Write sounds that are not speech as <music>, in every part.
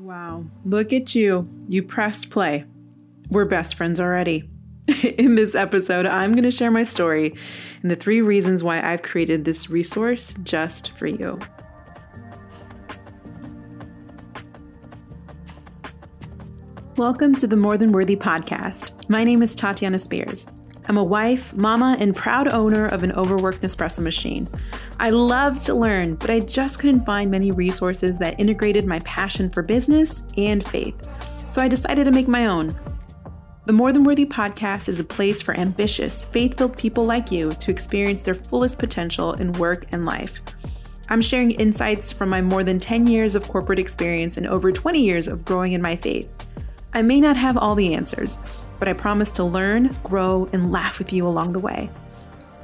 Wow, look at you. You pressed play. We're best friends already. <laughs> In this episode, I'm going to share my story and the three reasons why I've created this resource just for you. Welcome to the More Than Worthy podcast. My name is Tatiana Spears. I'm a wife, mama, and proud owner of an overworked Nespresso machine. I love to learn, but I just couldn't find many resources that integrated my passion for business and faith. So I decided to make my own. The More Than Worthy podcast is a place for ambitious, faith filled people like you to experience their fullest potential in work and life. I'm sharing insights from my more than 10 years of corporate experience and over 20 years of growing in my faith. I may not have all the answers, but I promise to learn, grow, and laugh with you along the way.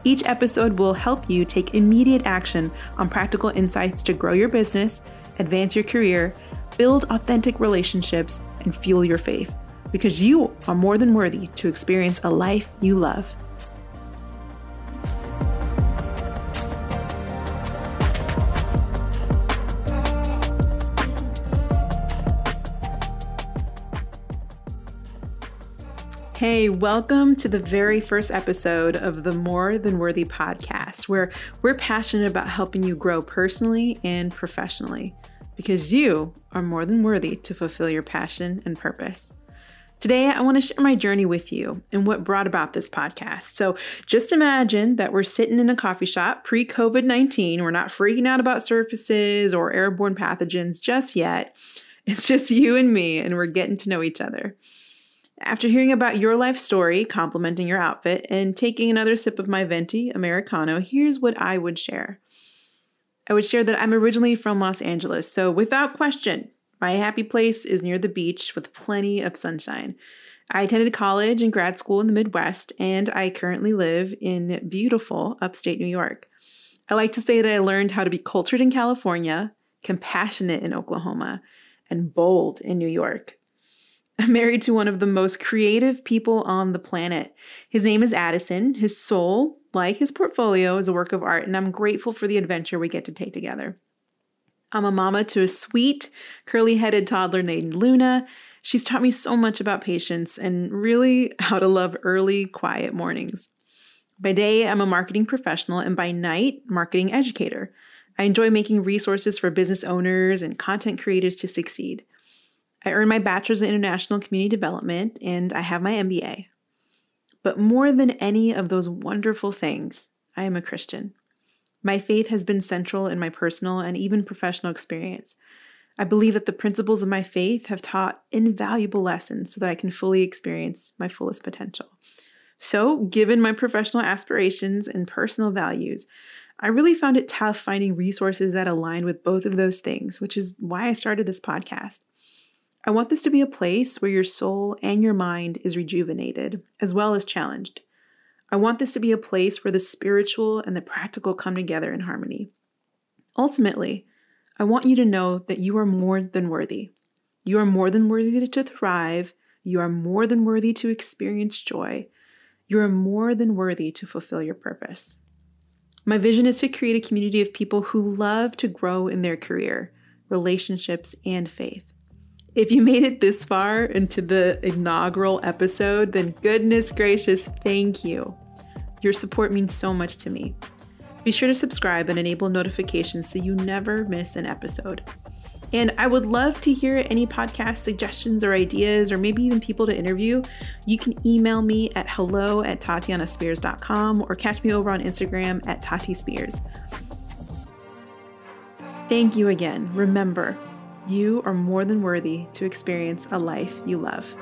Each episode will help you take immediate action on practical insights to grow your business, advance your career, build authentic relationships, and fuel your faith because you are more than worthy to experience a life you love. Hey, welcome to the very first episode of the More Than Worthy podcast, where we're passionate about helping you grow personally and professionally because you are more than worthy to fulfill your passion and purpose. Today, I want to share my journey with you and what brought about this podcast. So, just imagine that we're sitting in a coffee shop pre COVID 19. We're not freaking out about surfaces or airborne pathogens just yet. It's just you and me, and we're getting to know each other. After hearing about your life story, complimenting your outfit, and taking another sip of my venti Americano, here's what I would share. I would share that I'm originally from Los Angeles, so without question, my happy place is near the beach with plenty of sunshine. I attended college and grad school in the Midwest, and I currently live in beautiful upstate New York. I like to say that I learned how to be cultured in California, compassionate in Oklahoma, and bold in New York. I'm <laughs> married to one of the most creative people on the planet. His name is Addison. His soul, like his portfolio, is a work of art, and I'm grateful for the adventure we get to take together. I'm a mama to a sweet, curly headed toddler named Luna. She's taught me so much about patience and really <laughs> how to love early, quiet mornings. By day, I'm a marketing professional, and by night, marketing educator. I enjoy making resources for business owners and content creators to succeed. I earned my bachelor's in international community development and I have my MBA. But more than any of those wonderful things, I am a Christian. My faith has been central in my personal and even professional experience. I believe that the principles of my faith have taught invaluable lessons so that I can fully experience my fullest potential. So, given my professional aspirations and personal values, I really found it tough finding resources that aligned with both of those things, which is why I started this podcast. I want this to be a place where your soul and your mind is rejuvenated, as well as challenged. I want this to be a place where the spiritual and the practical come together in harmony. Ultimately, I want you to know that you are more than worthy. You are more than worthy to thrive. You are more than worthy to experience joy. You are more than worthy to fulfill your purpose. My vision is to create a community of people who love to grow in their career, relationships, and faith. If you made it this far into the inaugural episode, then goodness gracious, thank you. Your support means so much to me. Be sure to subscribe and enable notifications so you never miss an episode. And I would love to hear any podcast suggestions or ideas, or maybe even people to interview. You can email me at hello at tatianaspears.com or catch me over on Instagram at Tati Spears. Thank you again. Remember, you are more than worthy to experience a life you love.